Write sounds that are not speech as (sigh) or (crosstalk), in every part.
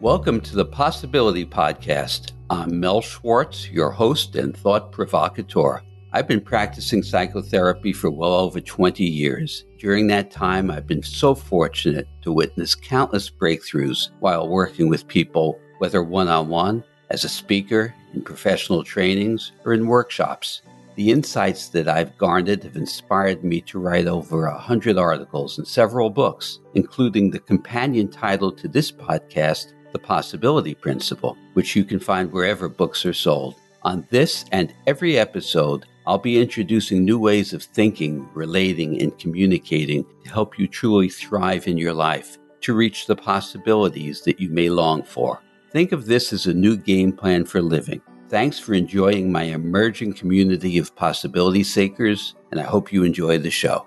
Welcome to the Possibility Podcast. I'm Mel Schwartz, your host and thought provocateur. I've been practicing psychotherapy for well over 20 years. During that time, I've been so fortunate to witness countless breakthroughs while working with people, whether one on one, as a speaker, in professional trainings, or in workshops. The insights that I've garnered have inspired me to write over a hundred articles and several books, including the companion title to this podcast, the Possibility Principle, which you can find wherever books are sold. On this and every episode, I'll be introducing new ways of thinking, relating, and communicating to help you truly thrive in your life, to reach the possibilities that you may long for. Think of this as a new game plan for living. Thanks for enjoying my emerging community of possibility seekers, and I hope you enjoy the show.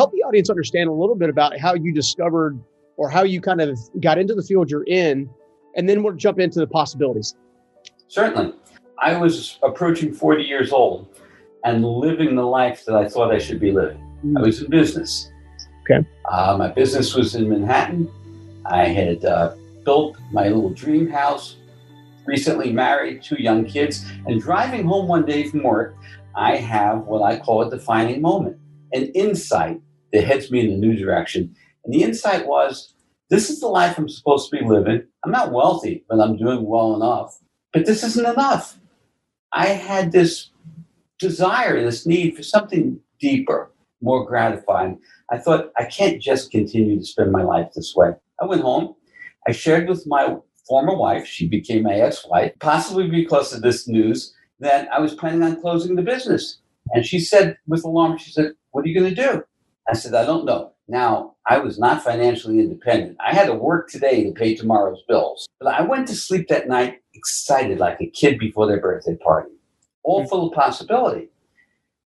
Help the audience understand a little bit about how you discovered or how you kind of got into the field you're in, and then we'll jump into the possibilities. Certainly. I was approaching 40 years old and living the life that I thought I should be living. Mm. I was in business. Okay. Uh, my business was in Manhattan. I had uh, built my little dream house, recently married, two young kids, and driving home one day from work, I have what I call a defining moment an insight that heads me in a new direction. And the insight was this is the life I'm supposed to be living. I'm not wealthy, but I'm doing well enough. But this isn't enough. I had this desire, this need for something deeper, more gratifying. I thought, I can't just continue to spend my life this way. I went home. I shared with my former wife, she became my ex wife, possibly because of this news, that I was planning on closing the business. And she said, with alarm, she said, What are you going to do? I said, I don't know. Now, I was not financially independent. I had to work today to pay tomorrow's bills. But I went to sleep that night excited like a kid before their birthday party, all full of possibility.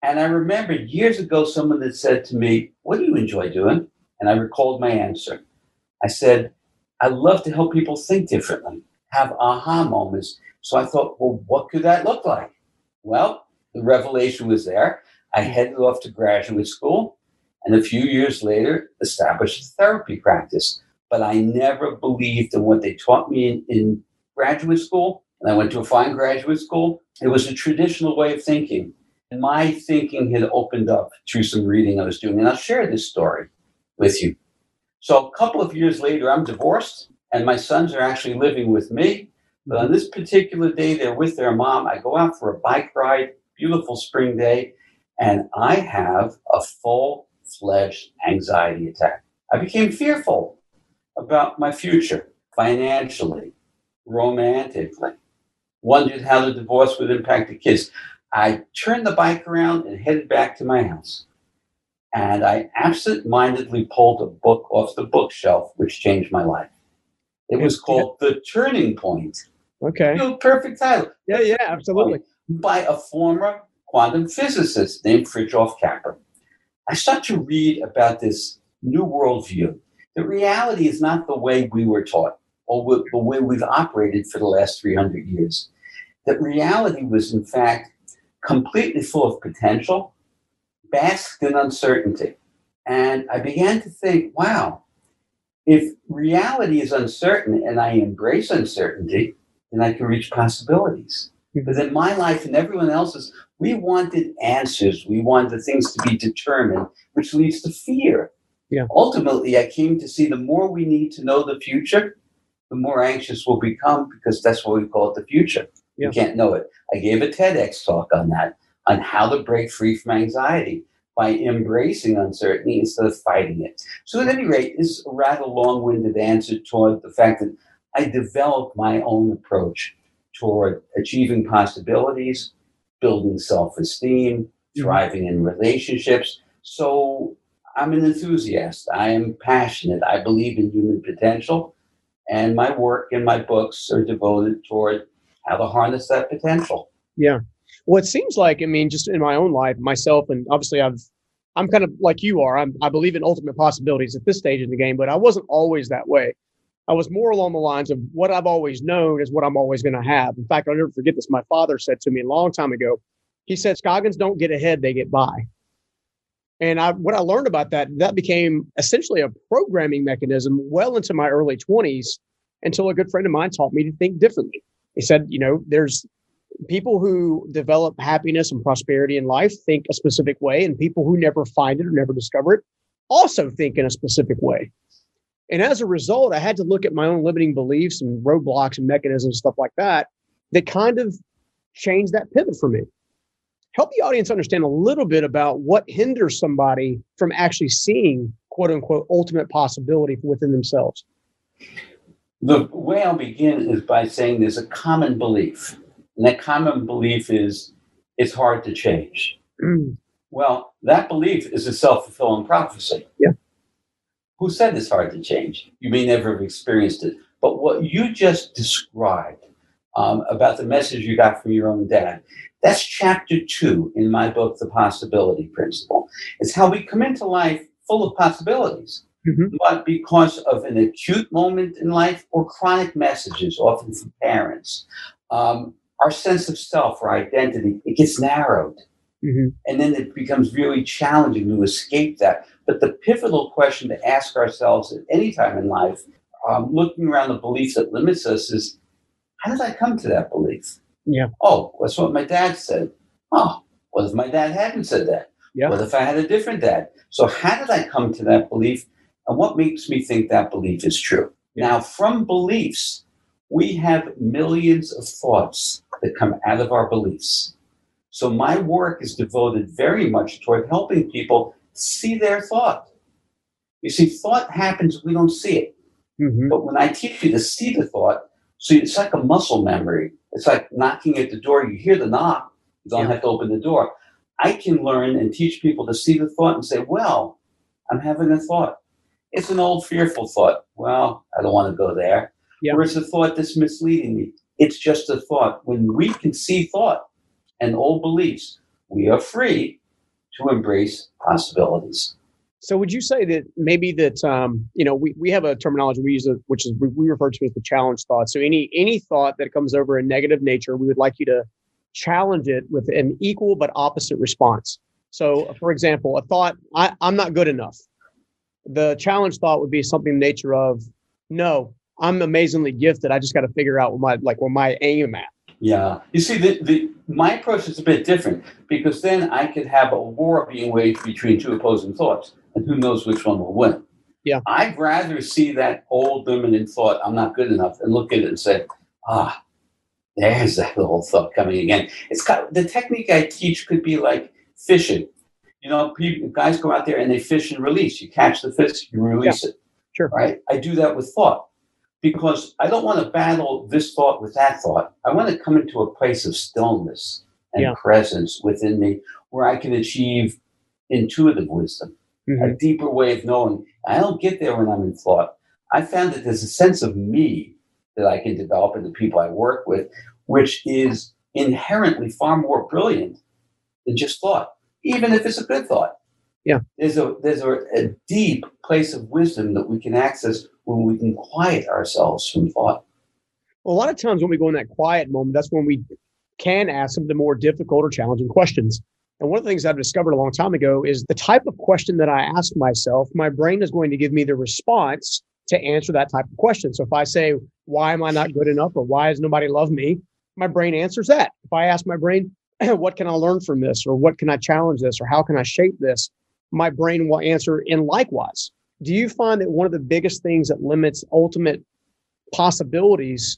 And I remember years ago, someone had said to me, What do you enjoy doing? And I recalled my answer. I said, I love to help people think differently, have aha moments. So I thought, Well, what could that look like? Well, the revelation was there. I headed off to graduate school and a few years later established a therapy practice. But I never believed in what they taught me in, in graduate school. And I went to a fine graduate school. It was a traditional way of thinking. And my thinking had opened up through some reading I was doing. And I'll share this story with you. So a couple of years later, I'm divorced, and my sons are actually living with me. But on this particular day, they're with their mom. I go out for a bike ride, beautiful spring day, and I have a full fledged anxiety attack. I became fearful about my future financially, romantically, wondered how the divorce would impact the kids. I turned the bike around and headed back to my house. And I absent mindedly pulled a book off the bookshelf, which changed my life. It was called The Turning Point. Okay. Perfect title. Yeah, yeah, absolutely. By a former quantum physicist named Fritjof Capra. I start to read about this new worldview. The reality is not the way we were taught or the way we've operated for the last 300 years. That reality was, in fact, completely full of potential, basked in uncertainty. And I began to think, wow, if reality is uncertain and I embrace uncertainty, then I can reach possibilities. But in my life and everyone else's, we wanted answers. We wanted things to be determined, which leads to fear. Yeah. Ultimately, I came to see the more we need to know the future, the more anxious we'll become because that's what we call it the future. Yeah. You can't know it. I gave a TEDx talk on that, on how to break free from anxiety by embracing uncertainty instead of fighting it. So, at any rate, this is a rather long winded answer toward the fact that I developed my own approach toward achieving possibilities, building self esteem, mm-hmm. thriving in relationships. So I'm an enthusiast. I am passionate. I believe in human potential. And my work and my books are devoted toward how to harness that potential. Yeah. Well, it seems like, I mean, just in my own life, myself, and obviously I've, I'm kind of like you are. I'm, I believe in ultimate possibilities at this stage in the game, but I wasn't always that way. I was more along the lines of what I've always known is what I'm always going to have. In fact, I'll never forget this. My father said to me a long time ago, he said, Scoggins don't get ahead, they get by. And I, what I learned about that, that became essentially a programming mechanism well into my early 20s until a good friend of mine taught me to think differently. He said, you know, there's people who develop happiness and prosperity in life think a specific way, and people who never find it or never discover it also think in a specific way. And as a result, I had to look at my own limiting beliefs and roadblocks and mechanisms, and stuff like that, that kind of changed that pivot for me. Help the audience understand a little bit about what hinders somebody from actually seeing quote unquote ultimate possibility within themselves. The way I'll begin is by saying there's a common belief. And that common belief is it's hard to change. Mm. Well, that belief is a self fulfilling prophecy. Yeah. Who said it's hard to change? You may never have experienced it. But what you just described um, about the message you got from your own dad, that's chapter two in my book, The Possibility Principle. It's how we come into life full of possibilities. Mm-hmm. But because of an acute moment in life or chronic messages, often from parents, um, our sense of self or identity, it gets narrowed. Mm-hmm. And then it becomes really challenging to escape that. But the pivotal question to ask ourselves at any time in life, um, looking around the beliefs that limits us, is how did I come to that belief? Yeah. Oh, that's what my dad said. Oh, what if my dad hadn't said that? Yeah. What if I had a different dad? So how did I come to that belief? And what makes me think that belief is true? Yeah. Now, from beliefs, we have millions of thoughts that come out of our beliefs. So my work is devoted very much toward helping people see their thought. You see, thought happens, we don't see it. Mm-hmm. But when I teach you to see the thought, so it's like a muscle memory. It's like knocking at the door. You hear the knock, you don't yeah. have to open the door. I can learn and teach people to see the thought and say, well, I'm having a thought. It's an old fearful thought. Well, I don't want to go there. Yeah. Or it's a thought that's misleading me. It's just a thought. When we can see thought and old beliefs, we are free to embrace possibilities. So, would you say that maybe that um, you know we, we have a terminology we use, which is we refer to as the challenge thought. So, any any thought that comes over a negative nature, we would like you to challenge it with an equal but opposite response. So, for example, a thought I, I'm not good enough. The challenge thought would be something nature of no, I'm amazingly gifted. I just got to figure out what my like where my aim at. Yeah, you see, the, the my approach is a bit different because then I could have a war being waged between two opposing thoughts, and who knows which one will win. Yeah, I'd rather see that old dominant thought, "I'm not good enough," and look at it and say, "Ah, there's that old thought coming again." It's kind of, the technique I teach could be like fishing. You know, people, guys go out there and they fish and release. You catch the fish, you release yeah. it. Sure. Right. I do that with thought because I don't want to battle this thought with that thought. I want to come into a place of stillness and yeah. presence within me where I can achieve intuitive wisdom, mm-hmm. a deeper way of knowing. I don't get there when I'm in thought. I found that there's a sense of me that I can develop in the people I work with, which is inherently far more brilliant than just thought, even if it's a good thought. Yeah. There's a there's a, a deep place of wisdom that we can access when we can quiet ourselves from thought. Well, a lot of times when we go in that quiet moment, that's when we can ask some of the more difficult or challenging questions. And one of the things I've discovered a long time ago is the type of question that I ask myself, my brain is going to give me the response to answer that type of question. So if I say, why am I not good enough or why does nobody love me? My brain answers that. If I ask my brain, (clears throat) what can I learn from this or what can I challenge this or how can I shape this? My brain will answer in likewise. Do you find that one of the biggest things that limits ultimate possibilities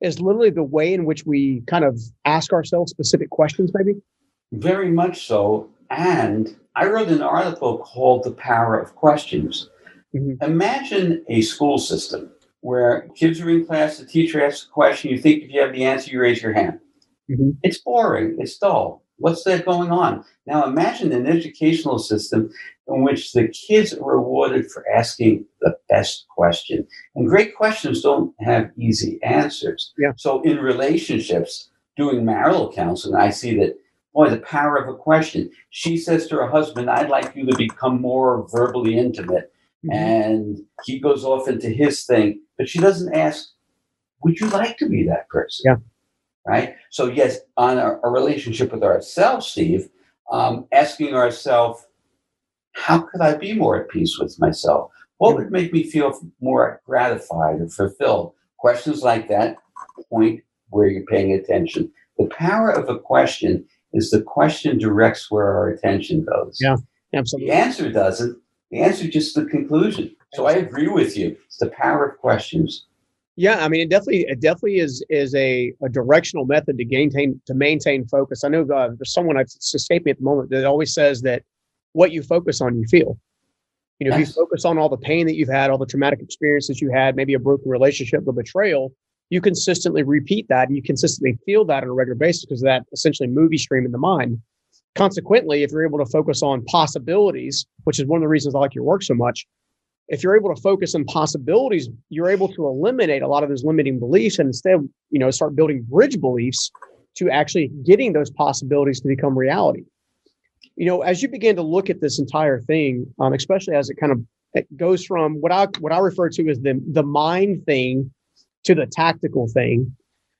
is literally the way in which we kind of ask ourselves specific questions, maybe? Very much so. And I wrote an article called The Power of Questions. Mm-hmm. Imagine a school system where kids are in class, the teacher asks a question, you think if you have the answer, you raise your hand. Mm-hmm. It's boring, it's dull. What's that going on? Now imagine an educational system in which the kids are rewarded for asking the best question. And great questions don't have easy answers. Yeah. So in relationships, doing marital counseling, I see that boy, the power of a question. She says to her husband, I'd like you to become more verbally intimate. mm-hmm. and he goes off into his thing, but she doesn't ask, would you like to be that person? Yeah. Right. So yes, on our, a relationship with ourselves, Steve, um, asking ourselves, how could I be more at peace with myself? What would make me feel more gratified or fulfilled? Questions like that point where you're paying attention. The power of a question is the question directs where our attention goes. Yeah, absolutely. The answer doesn't. The answer just the conclusion. So I agree with you. It's the power of questions. Yeah, I mean, it definitely, it definitely is is a, a directional method to maintain to maintain focus. I know uh, there's someone that's escaping me at the moment that always says that what you focus on, you feel. You know, yes. if you focus on all the pain that you've had, all the traumatic experiences you had, maybe a broken relationship, a betrayal, you consistently repeat that and you consistently feel that on a regular basis because of that essentially movie stream in the mind. Consequently, if you're able to focus on possibilities, which is one of the reasons I like your work so much, if you're able to focus on possibilities, you're able to eliminate a lot of those limiting beliefs and instead, you know, start building bridge beliefs to actually getting those possibilities to become reality. You know, as you begin to look at this entire thing, um, especially as it kind of it goes from what I what I refer to as the the mind thing to the tactical thing,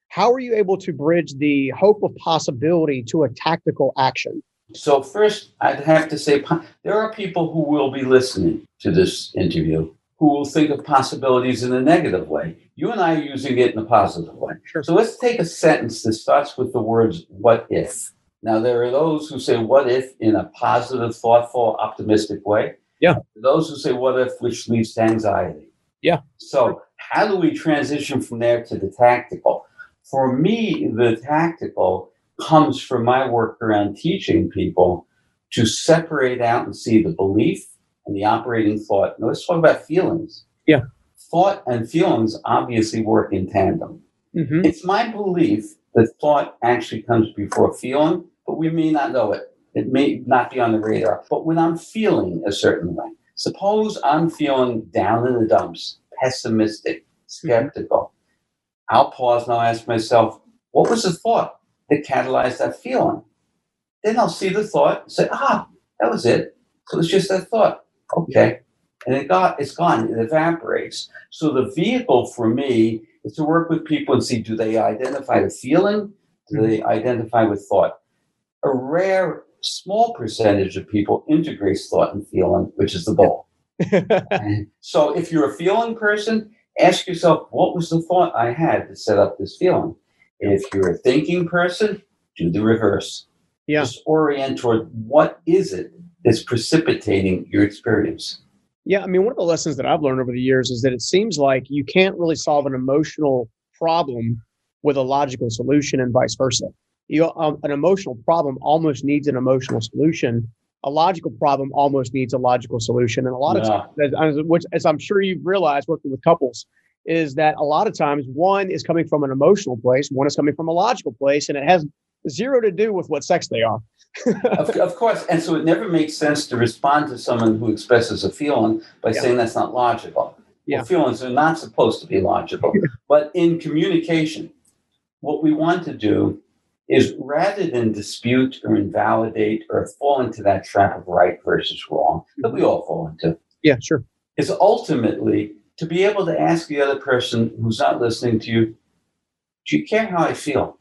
how are you able to bridge the hope of possibility to a tactical action? So, first, I'd have to say there are people who will be listening to this interview who will think of possibilities in a negative way. You and I are using it in a positive way. Sure. So, let's take a sentence that starts with the words, what if? Now, there are those who say, what if in a positive, thoughtful, optimistic way. Yeah. Those who say, what if, which leads to anxiety. Yeah. So, how do we transition from there to the tactical? For me, the tactical comes from my work around teaching people to separate out and see the belief and the operating thought. Now, let's talk about feelings. Yeah. Thought and feelings obviously work in tandem. Mm-hmm. It's my belief that thought actually comes before feeling, but we may not know it. It may not be on the radar. But when I'm feeling a certain way, suppose I'm feeling down in the dumps, pessimistic, skeptical. I'll pause and I'll ask myself, what was the thought that catalyzed that feeling? Then I'll see the thought and say, ah, that was it. So it's just that thought. Okay. And it got it's gone, it evaporates. So the vehicle for me is to work with people and see do they identify the feeling? Do they identify with thought? A rare small percentage of people integrates thought and feeling, which is the goal. (laughs) so if you're a feeling person, ask yourself, what was the thought I had to set up this feeling? If you're a thinking person, do the reverse. Yeah. Just orient toward what is it that's precipitating your experience. Yeah, I mean, one of the lessons that I've learned over the years is that it seems like you can't really solve an emotional problem with a logical solution and vice versa. You, um, an emotional problem almost needs an emotional solution a logical problem almost needs a logical solution. And a lot yeah. of times, which as I'm sure you've realized working with couples, is that a lot of times one is coming from an emotional place, one is coming from a logical place, and it has zero to do with what sex they are. of, (laughs) of, course. And so it never makes sense to respond to someone who expresses a feeling by yeah. saying that's not logical. Yeah. Well, feelings are not supposed to be logical. but in communication, what we want to do is rather than dispute or invalidate or fall into that trap of right versus wrong that we mm-hmm. all fall into. Yeah, sure. Is ultimately to be able to ask the other person who's not listening to you, do you care how I feel?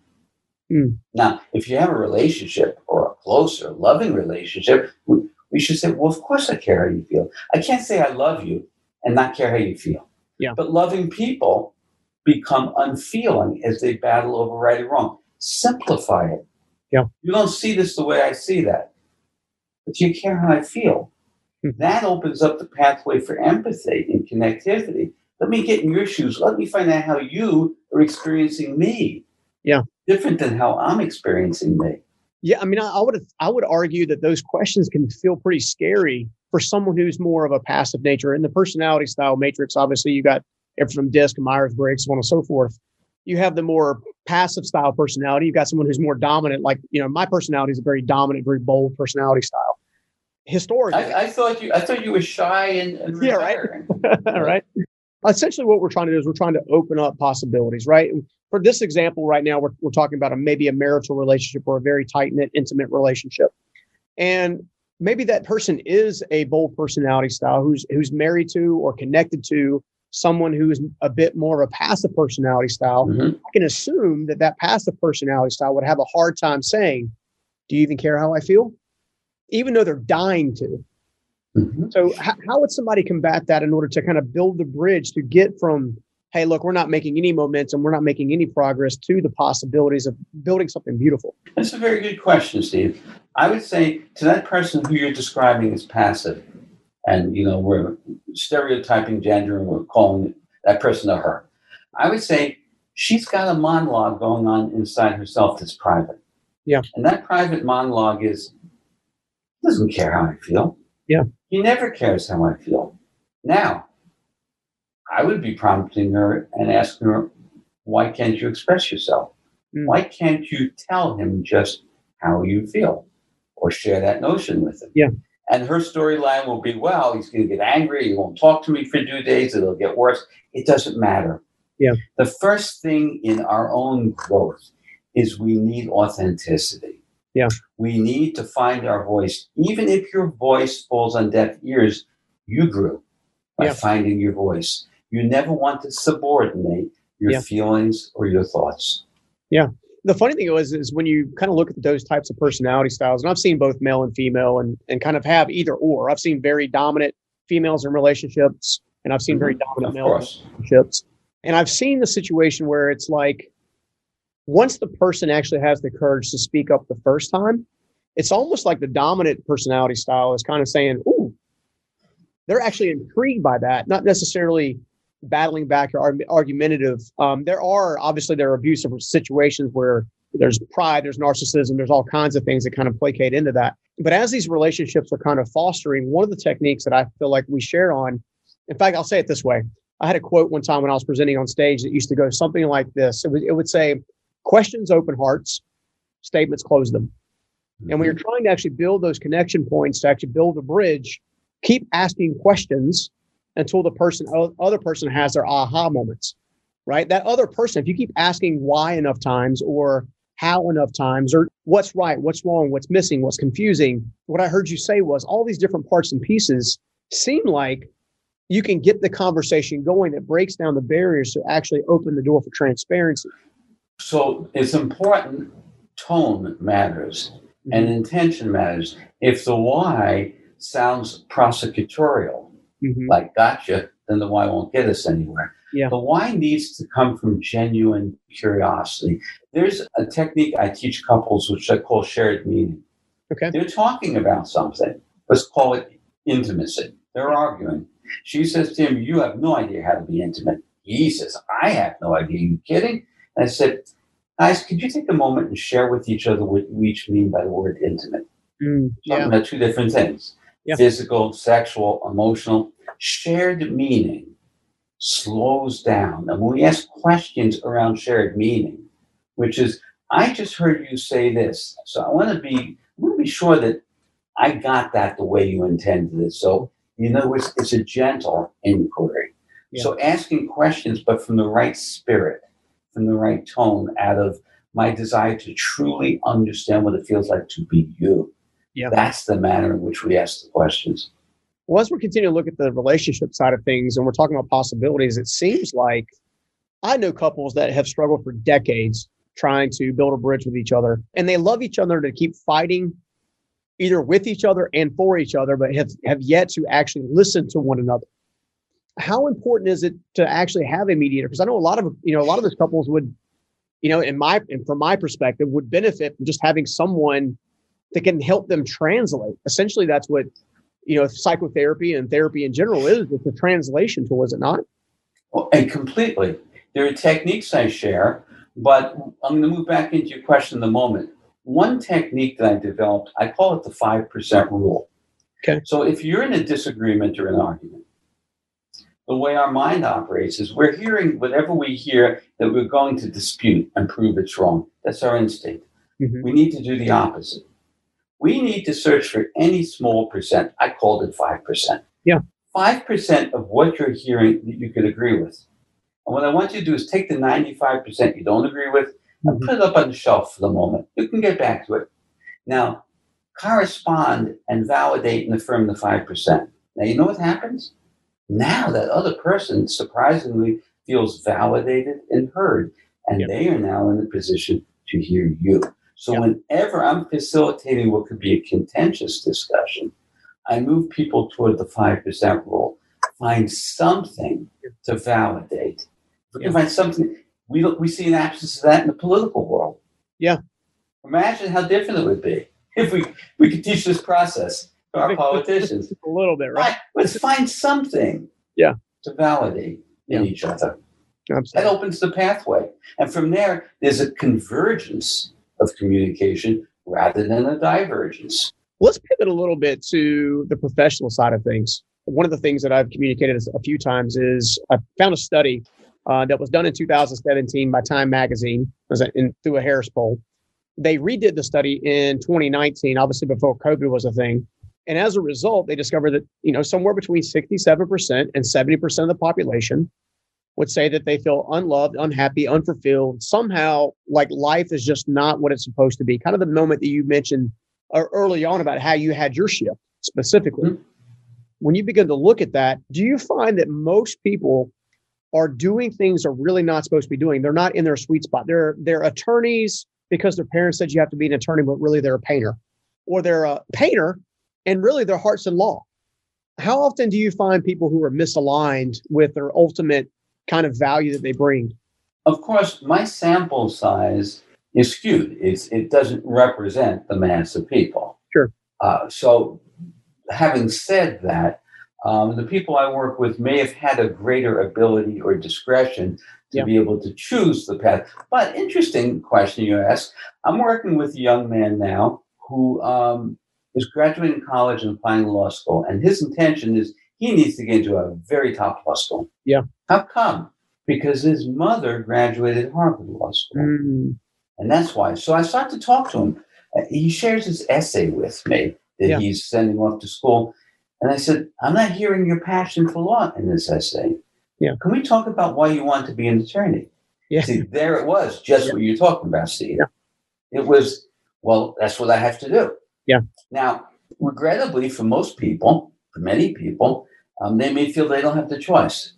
Mm. Now, if you have a relationship or a close or loving relationship, we, we should say, well, of course I care how you feel. I can't say I love you and not care how you feel. Yeah. But loving people become unfeeling as they battle over right and wrong simplify it. Yeah. You don't see this the way I see that, but you care how I feel. Hmm. That opens up the pathway for empathy and connectivity. Let me get in your shoes. Let me find out how you are experiencing me. Yeah. Different than how I'm experiencing me. Yeah, I mean, I, I would I would argue that those questions can feel pretty scary for someone who's more of a passive nature. In the personality style matrix, obviously, you got from DISC, Myers Briggs, so on and so forth you have the more passive style personality. You've got someone who's more dominant. Like you know, my personality is a very dominant, very bold personality style. Historically, I, I thought you I thought you were shy and, and yeah, right, (laughs) right. Essentially, what we're trying to do is we're trying to open up possibilities, right? For this example, right now, we're, we're talking about a maybe a marital relationship or a very tight knit, intimate relationship, and maybe that person is a bold personality style who's who's married to or connected to someone who is a bit more of a passive personality style, mm-hmm. I can assume that that passive personality style would have a hard time saying, "Do you even care how I feel?" Even though they're dying to. Mm-hmm. So, how, how would somebody combat that in order to kind of build the bridge to get from, "Hey, look, we're not making any momentum, we're not making any progress," to the possibilities of building something beautiful? That's a very good question, Steve. I would say to that person who you're describing as passive, and you know we're stereotyping gender and we're calling that person a her. I would say she's got a monologue going on inside herself that's private. Yeah. And that private monologue is doesn't care how I feel. Yeah. He never cares how I feel. Now, I would be prompting her and asking her, why can't you express yourself? Mm. Why can't you tell him just how you feel or share that notion with him? Yeah. And her storyline will be, well, he's going to get angry. He won't talk to me for two days. It'll get worse. It doesn't matter. Yeah. The first thing in our own growth is we need authenticity. Yeah. We need to find our voice. Even if your voice falls on deaf ears, you grew by yeah. finding your voice. You never want to subordinate your yeah. feelings or your thoughts. Yeah the funny thing was is when you kind of look at those types of personality styles, and I've seen both male and female, and and kind of have either or. I've seen very dominant females in relationships, and I've seen very mm-hmm. dominant male relationships, and I've seen the situation where it's like once the person actually has the courage to speak up the first time, it's almost like the dominant personality style is kind of saying, "Ooh." They're actually intrigued by that, not necessarily battling back or argumentative. Um, there are obviously there are abusive situations where there's pride, there's narcissism, there's all kinds of things that kind of placate into that. But as these relationships are kind of fostering, one of the techniques that I feel like we share on, in fact, I'll say it this way. I had a quote one time when I was presenting on stage that used to go something like this. It would, it would say, questions open hearts, statements close them. And when mm-hmm. you're trying to actually build those connection points to actually build a bridge, keep asking questions until the person other person has their aha moments right? That other person if you keep asking why enough times or how enough times or what's right what's wrong what's missing what's confusing what i heard you say was all these different parts and pieces seem like you can get the conversation going that breaks down the barriers to actually open the door for transparency so it's important tone matters mm-hmm. and intention matters if the why sounds prosecutorial mm-hmm. like gotcha, then the why won't get us anywhere. Yeah. The why needs to come from genuine curiosity. There's a technique I teach couples, which I call shared meaning. Okay. They're talking about something. Let's call it intimacy. They're arguing. She says to him, You have no idea how to be intimate. He says, I have no idea. Are you kidding? I said, Guys, could you take a moment and share with each other what we each mean by the word intimate? Mm, yeah. Talking about two different things yeah. physical, sexual, emotional. Shared meaning slows down. And when we ask questions around shared meaning, which is, I just heard you say this, so I want to be, I want to be sure that I got that the way you intended it. So, you know, it's, it's a gentle inquiry. Yeah. So asking questions, but from the right spirit, from the right tone, out of my desire to truly understand what it feels like to be you. Yeah. That's the manner in which we ask the questions. Well, as we continue to look at the relationship side of things and we're talking about possibilities, it seems like I know couples that have struggled for decades trying to build a bridge with each other and they love each other to keep fighting either with each other and for each other, but have, have yet to actually listen to one another. How important is it to actually have a mediator? Because I know a lot of you know a lot of those couples would, you know, in my and from my perspective, would benefit from just having someone that can help them translate. Essentially, that's what you know psychotherapy and therapy in general is. It's a translation tool, is it not? Well, and completely. There are techniques I share, but I'm going to move back into your question in a moment. One technique that I developed, I call it the five percent rule. Okay. So if you're in a disagreement or an argument, the way our mind operates is we're hearing whatever we hear that we're going to dispute and prove it's wrong. That's our instinct. Mm-hmm. We need to do the opposite. We need to search for any small percent. I called it 5%. Yeah. 5% of what you're hearing that you could agree with. And what I want you to do is take the 95% you don't agree with and mm-hmm. put it up on the shelf for the moment. You can get back to it. Now, correspond and validate and affirm the 5%. Now, you know what happens? Now that other person surprisingly feels validated and heard, and yep. they are now in a position to hear you. So, yep. whenever I'm facilitating what could be a contentious discussion, I move people toward the 5% rule. Find something to validate. If we can find something, we, we see an absence of that in the political world. Yeah. Imagine how different it would be if we, we could teach this process our politicians. a little bit, right? right? Let's find something yeah. to validate in yeah. each other. Absolutely. That opens the pathway. And from there, there's a convergence of communication rather than a divergence. Let's pivot a little bit to the professional side of things. One of the things that I've communicated a few times is I found a study uh, that was done in 2017 by Time Magazine was in, through a Harris poll. They redid the study in 2019, obviously before COVID was a thing. And as a result, they discovered that you know somewhere between 67% and 70% of the population would say that they feel unloved, unhappy, unfulfilled, somehow like life is just not what it's supposed to be. Kind of the moment that you mentioned uh, early on about how you had your shift specifically. Mm-hmm. When you begin to look at that, do you find that most people are doing things they're really not supposed to be doing? They're not in their sweet spot. They're they're attorneys because their parents said you have to be an attorney, but really they're a painter, or they're a painter and really their heart's in law. How often do you find people who are misaligned with their ultimate kind of value that they bring? Of course, my sample size is skewed. It's, it doesn't represent the mass of people. Sure. Uh, so, having said that, um, the people I work with may have had a greater ability or discretion to yeah. be able to choose the path. But interesting question you ask. I'm working with a young man now who um, is graduating college and applying to law school, and his intention is he needs to get into a very top law school. Yeah. How come? Because his mother graduated Harvard Law School. Mm. And that's why. So I start to talk to him. Uh, he shares his essay with me that yeah. he's sending off to school. And I said, I'm not hearing your passion for law in this essay. Yeah. Can we talk about why you want to be an attorney? Yeah. See, there it was, just yeah. what you're talking about, Steve. Yeah. It was, well, that's what I have to do. Yeah. Now, regrettably, for most people, for many people, um, they may feel they don't have the choice.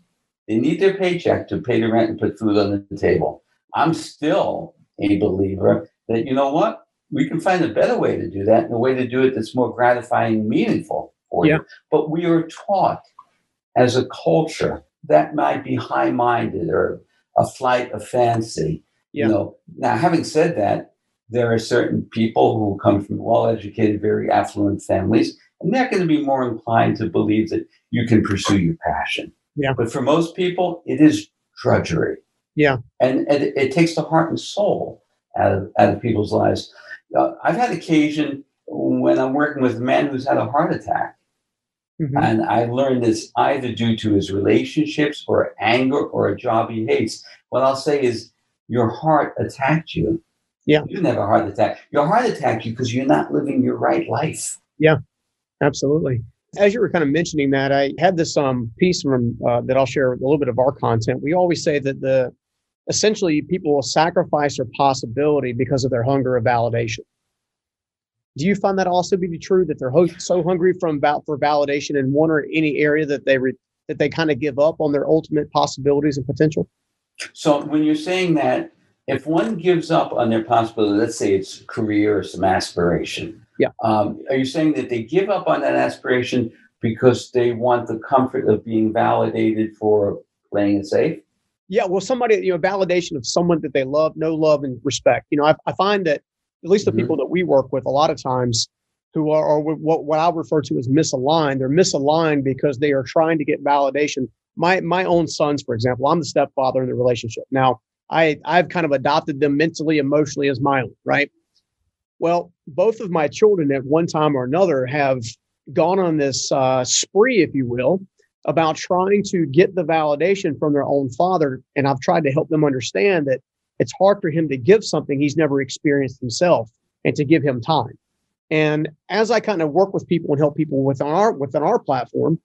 They need their paycheck to pay the rent and put food on the table. I'm still a believer that, you know what? We can find a better way to do that and a way to do it that's more gratifying and meaningful for yeah. you. But we are taught as a culture that might be high minded or a flight of fancy. Yeah. You know, now having said that, there are certain people who come from well educated, very affluent families, and they're going to be more inclined to believe that you can pursue your passion. Yeah. But for most people, it is drudgery. Yeah. And, and it, it, takes the heart and soul out of, out of people's lives. Uh, I've had occasion when I'm working with a man who's had a heart attack. Mm-hmm. And I learned it's either due to his relationships or anger or a job he hates. What I'll say is, your heart attacked you. Yeah. You didn't have a heart attack. Your heart attacked you because you're not living your right life. Yeah, absolutely. As you were kind of mentioning that, I had this um, piece from uh, that I'll share a little bit of our content. We always say that the essentially people will sacrifice their possibility because of their hunger of validation. Do you find that also to be true that they're so hungry from about for validation in one or any area that they re- that they kind of give up on their ultimate possibilities and potential? So when you're saying that, if one gives up on their possibility, let's say it's career or some aspiration, yeah, um, are you saying that they give up on that aspiration because they want the comfort of being validated for playing it safe? Yeah, well, somebody, you know, validation of someone that they love, know, love, and respect. You know, I, I find that at least the mm-hmm. people that we work with, a lot of times, who are, are what what I refer to as misaligned. They're misaligned because they are trying to get validation. My my own sons, for example, I'm the stepfather in the relationship. Now, I I've kind of adopted them mentally, emotionally as my own, right? Well, both of my children at one time or another have gone on this uh, spree, if you will, about trying to get the validation from their own father. And I've tried to help them understand that it's hard for him to give something he's never experienced himself and to give him time. And as I kind of work with people and help people within our within our platform,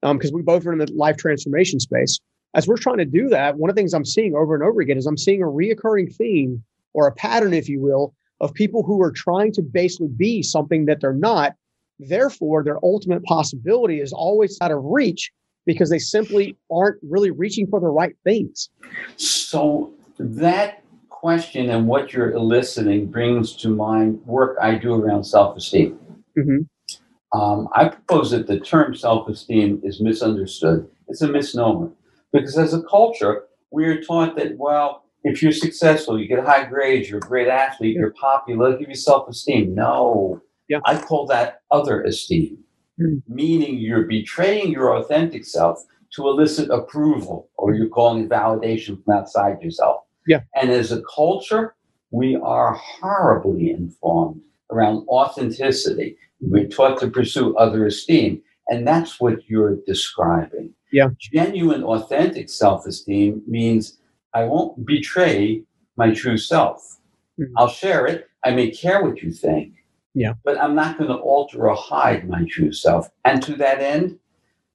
because um, we both are in the life transformation space, as we're trying to do that, one of the things I'm seeing over and over again is I'm seeing a reoccurring theme or a pattern, if you will, of people who are trying to basically be something that they're not. Therefore, their ultimate possibility is always out of reach because they simply aren't really reaching for the right things. So that question and what you're eliciting brings to mind work I do around self-esteem. Mm-hmm. Um, I propose that the term self-esteem is misunderstood. It's a misnomer because as a culture, we're taught that well, if you're successful, you get high grades, you're a great athlete, you're popular, give you self-esteem. No, yeah. I call that other esteem, mm. meaning you're betraying your authentic self to elicit approval, or you're calling it validation from outside yourself. Yeah. And as a culture, we are horribly informed around authenticity. We're taught to pursue other esteem. And that's what you're describing. Yeah. Genuine, authentic self esteem means I won't betray my true self. Mm-hmm. I'll share it. I may care what you think. Yeah. But I'm not going to alter or hide my true self. And to that end,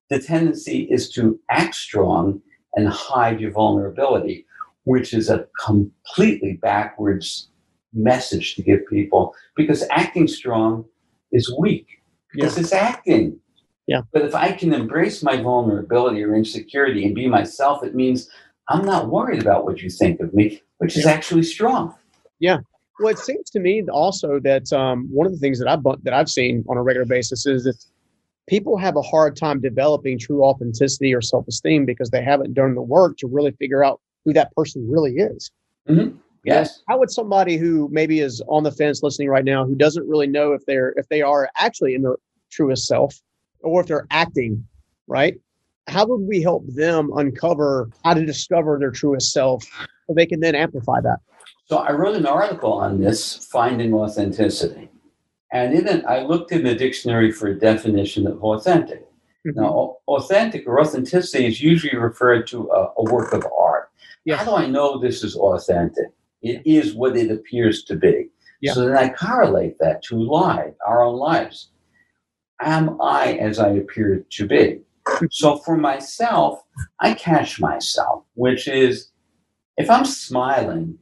the tendency is to act strong and hide your vulnerability, which is a completely backwards message to give people because acting strong is weak because yeah. it's acting. Yeah. But if I can embrace my vulnerability or insecurity and be myself, it means I'm not worried about what you think of me, which is actually strong. Yeah. Well, it seems to me also that um, one of the things that I've that I've seen on a regular basis is that people have a hard time developing true authenticity or self-esteem because they haven't done the work to really figure out who that person really is. Mm-hmm. Yes. How would somebody who maybe is on the fence listening right now, who doesn't really know if they're if they are actually in their truest self, or if they're acting, right? how would we help them uncover how to discover their truest self so they can then amplify that? So I wrote an article on this, finding authenticity. And in it, I looked in the dictionary for a definition of authentic. Mm-hmm. Now, authentic or authenticity is usually referred to a, a work of art. Yeah. How do I know this is authentic? It is what it appears to be. Yeah. So then I correlate that to life, our own lives. Am I as I appear to be? So for myself, I catch myself, which is if I'm smiling,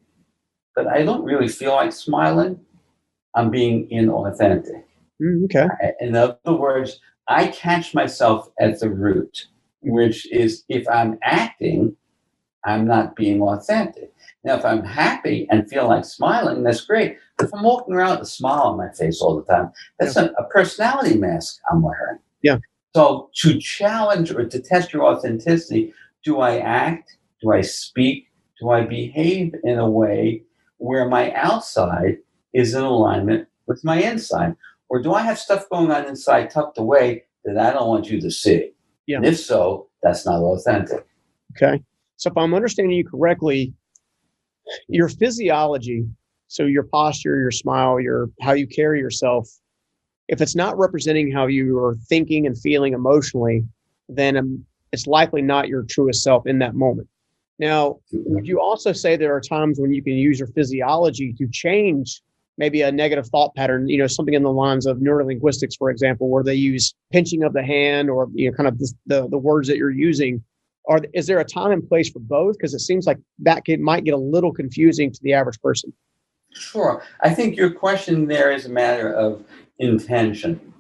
but I don't really feel like smiling, I'm being inauthentic. Mm, okay. In other words, I catch myself at the root, which is if I'm acting, I'm not being authentic. Now, if I'm happy and feel like smiling, that's great. If I'm walking around with a smile on my face all the time, that's yeah. a, a personality mask I'm wearing. Yeah. So to challenge or to test your authenticity, do I act? Do I speak? Do I behave in a way where my outside is in alignment with my inside? Or do I have stuff going on inside tucked away that I don't want you to see? Yeah. And if so, that's not authentic. Okay. So if I'm understanding you correctly, your physiology, so your posture, your smile, your how you carry yourself if it's not representing how you are thinking and feeling emotionally, then um, it's likely not your truest self in that moment. Now, would you also say there are times when you can use your physiology to change maybe a negative thought pattern, you know, something in the lines of neurolinguistics, for example, where they use pinching of the hand or, you know, kind of the, the words that you're using? Are, is there a time and place for both? Because it seems like that could, might get a little confusing to the average person. Sure. I think your question there is a matter of intention,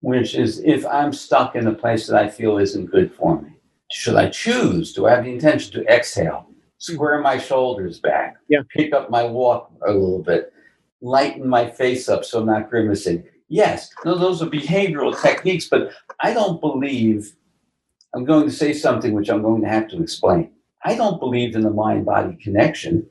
which is if I'm stuck in a place that I feel isn't good for me, should I choose? Do I have the intention to exhale, square my shoulders back, yeah. pick up my walk a little bit, lighten my face up so I'm not grimacing? Yes, no, those are behavioral techniques, but I don't believe I'm going to say something which I'm going to have to explain. I don't believe in the mind body connection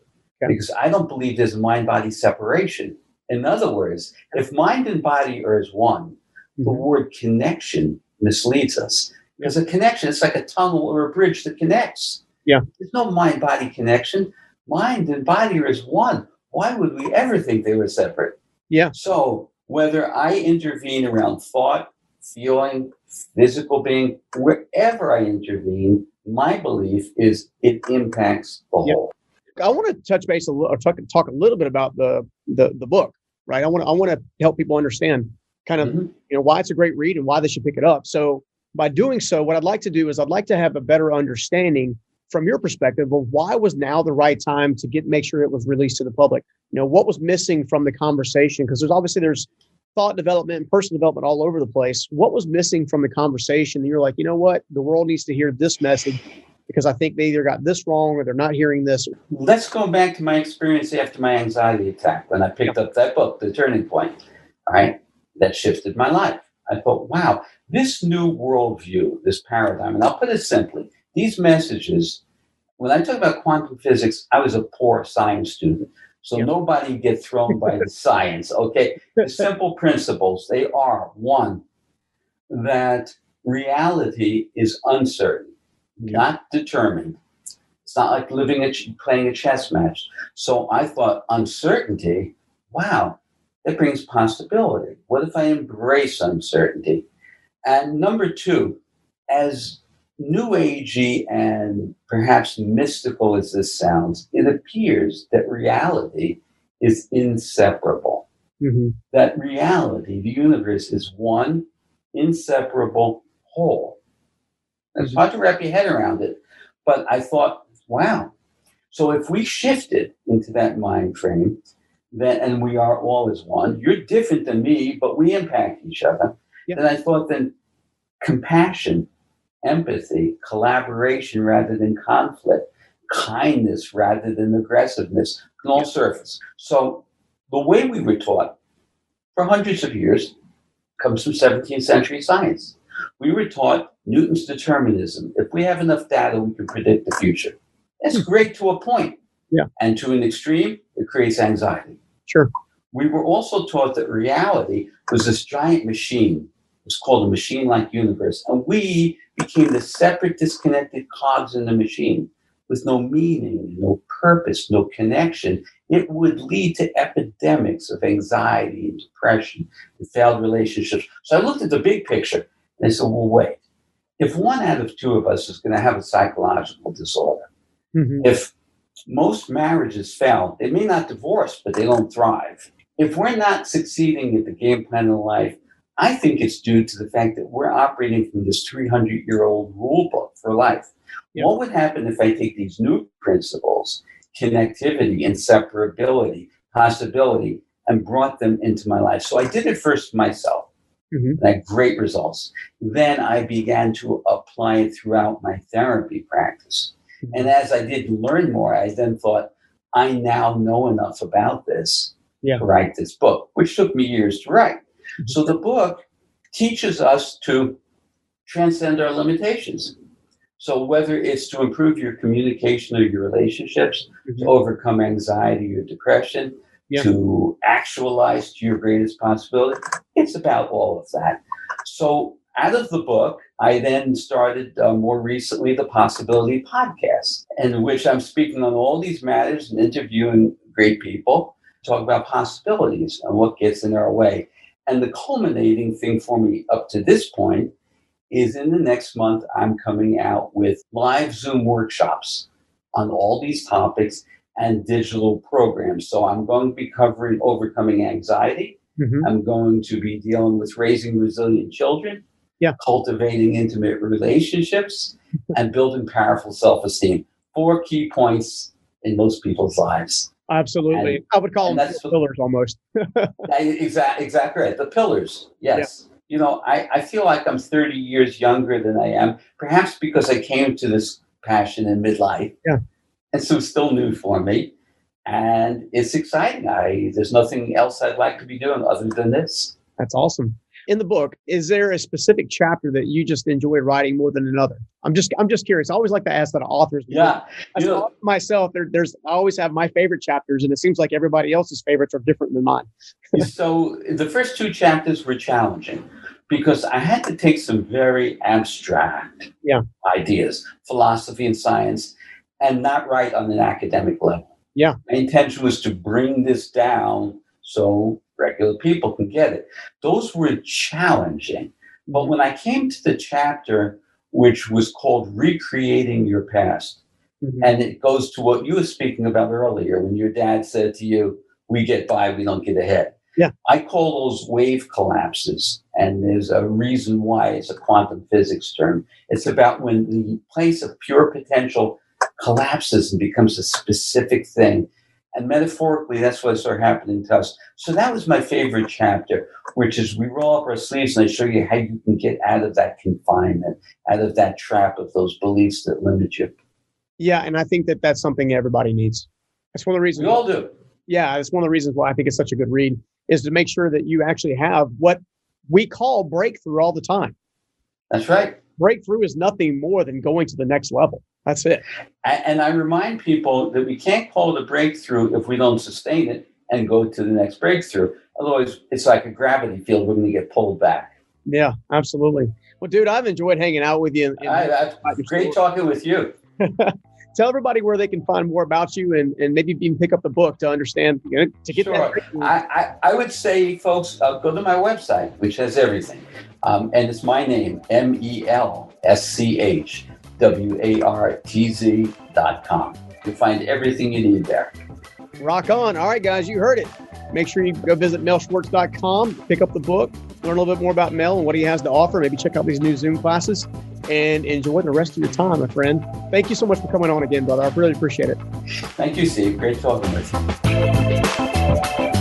because I don't believe there's mind body separation. In other words, if mind and body are as one, mm-hmm. the word connection misleads us. Because a connection, it's like a tunnel or a bridge that connects. Yeah. There's no mind body connection. Mind and body are as one. Why would we ever think they were separate? Yeah. So whether I intervene around thought, feeling, physical being, wherever I intervene, my belief is it impacts the whole. I want to touch base a little, or talk, talk a little bit about the, the the book, right? I want to I want to help people understand kind of mm-hmm. you know why it's a great read and why they should pick it up. So by doing so, what I'd like to do is I'd like to have a better understanding from your perspective of why was now the right time to get make sure it was released to the public you know what was missing from the conversation because there's obviously there's thought development and personal development all over the place what was missing from the conversation and you're like you know what the world needs to hear this message because i think they either got this wrong or they're not hearing this let's go back to my experience after my anxiety attack when i picked up that book the turning point all right that shifted my life i thought wow this new worldview this paradigm and i'll put it simply these messages, when I talk about quantum physics, I was a poor science student. So yep. nobody get thrown by the (laughs) science. Okay. The (laughs) simple principles, they are one, that reality is uncertain, not determined. It's not like living a playing a chess match. So I thought uncertainty, wow, that brings possibility. What if I embrace uncertainty? And number two, as New Agey and perhaps mystical as this sounds, it appears that reality is inseparable. Mm-hmm. That reality, the universe, is one inseparable whole. It's mm-hmm. hard to wrap your head around it, but I thought, wow. So if we shifted into that mind frame, then and we are all as one, you're different than me, but we impact each other. Yep. Then I thought then compassion empathy, collaboration rather than conflict, kindness rather than aggressiveness can all surface. So the way we were taught for hundreds of years comes from 17th century science. We were taught Newton's determinism. If we have enough data, we can predict the future. That's hmm. great to a point. Yeah. And to an extreme, it creates anxiety. Sure. We were also taught that reality was this giant machine. It's called a machine like universe. And we became the separate, disconnected cogs in the machine with no meaning, no purpose, no connection, it would lead to epidemics of anxiety and depression and failed relationships. So I looked at the big picture and I said, well, wait. If one out of two of us is going to have a psychological disorder, mm-hmm. if most marriages fail, they may not divorce, but they don't thrive. If we're not succeeding at the game plan of life, I think it's due to the fact that we're operating from this 300 year old rule book for life. What would happen if I take these new principles, connectivity, inseparability, possibility, and brought them into my life? So I did it first myself. Mm-hmm. And I had great results. Then I began to apply it throughout my therapy practice. Mm-hmm. And as I did learn more, I then thought, I now know enough about this yeah. to write this book, which took me years to write. So the book teaches us to transcend our limitations. So whether it's to improve your communication or your relationships, mm-hmm. to overcome anxiety or depression, to actualize to your greatest possibility, it's about all of that. So out of the book, I then started uh, more recently the Possibility Podcast, in which I'm speaking on all these matters and interviewing great people, talk about possibilities and what gets in our way. And the culminating thing for me up to this point is in the next month, I'm coming out with live Zoom workshops on all these topics and digital programs. So I'm going to be covering overcoming anxiety. Mm-hmm. I'm going to be dealing with raising resilient children, yeah. cultivating intimate relationships, (laughs) and building powerful self esteem. Four key points in most people's lives. Absolutely. And, I would call them the pillars almost. (laughs) exactly, exactly right. The pillars. Yes. Yeah. You know, I, I feel like I'm 30 years younger than I am, perhaps because I came to this passion in midlife. Yeah. And so it's still new for me. And it's exciting. I there's nothing else I'd like to be doing other than this. That's awesome in the book, is there a specific chapter that you just enjoy writing more than another? I'm just I'm just curious. I always like to ask that authors. Yeah, As know, myself, there, there's I always have my favorite chapters, and it seems like everybody else's favorites are different than mine. so the first two chapters were challenging because I had to take some very abstract yeah. ideas, philosophy and science, and not write on an academic level. Yeah, my intention was to bring this down so regular people can get it. Those were challenging. But mm-hmm. when I came to the chapter, which was called Recreating Your Past, mm-hmm. and it goes to what you were speaking about earlier when your dad said to you, We get by, we don't get ahead. Yeah. I call those wave collapses, and there's a reason why it's a quantum physics term. It's about when the place of pure potential collapses and becomes a specific thing. And metaphorically, that's what started happening to us. So that was my favorite chapter, which is we roll up our sleeves and I show you how you can get out of that confinement, out of that trap of those beliefs that limit you. Yeah, and I think that that's something everybody needs. That's one of the reasons. We all do. Yeah, it's one of the reasons why I think it's such a good read is to make sure that you actually have what we call breakthrough all the time. That's right. Breakthrough is nothing more than going to the next level. That's it. And I remind people that we can't call it a breakthrough if we don't sustain it and go to the next breakthrough. Otherwise, it's like a gravity field. We're going to get pulled back. Yeah, absolutely. Well, dude, I've enjoyed hanging out with you. And, I, great talking with you. (laughs) Tell everybody where they can find more about you and, and maybe even pick up the book to understand, you know, to get sure. that. I, I, I, would say, folks, uh, go to my website, which has everything. Um, and it's my name, M E L S C H W A R T Z dot com. You'll find everything you need there. Rock on. All right, guys, you heard it. Make sure you go visit melschwartz.com, pick up the book, learn a little bit more about Mel and what he has to offer. Maybe check out these new Zoom classes and enjoy the rest of your time, my friend. Thank you so much for coming on again, brother. I really appreciate it. Thank you, Steve. Great talking with you.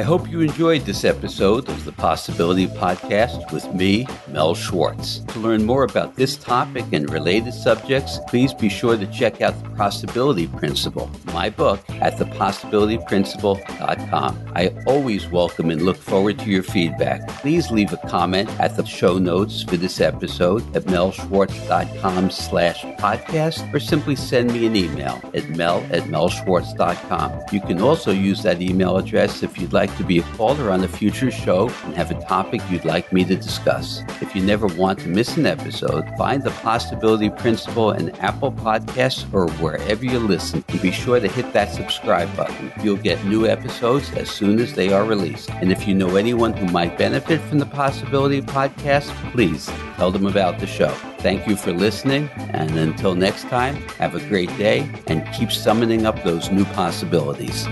I hope you enjoyed this episode of the Possibility Podcast with me, Mel Schwartz. To learn more about this topic and related subjects, please be sure to check out the Possibility Principle, my book, at thepossibilityprinciple.com. I always welcome and look forward to your feedback. Please leave a comment at the show notes for this episode at melschwartz.com slash podcast or simply send me an email at mel at melschwartz.com. You can also use that email address if you'd like like to be a caller on a future show and have a topic you'd like me to discuss. If you never want to miss an episode, find the Possibility Principle in Apple Podcasts or wherever you listen and be sure to hit that subscribe button. You'll get new episodes as soon as they are released. And if you know anyone who might benefit from the Possibility Podcast, please tell them about the show. Thank you for listening, and until next time, have a great day and keep summoning up those new possibilities.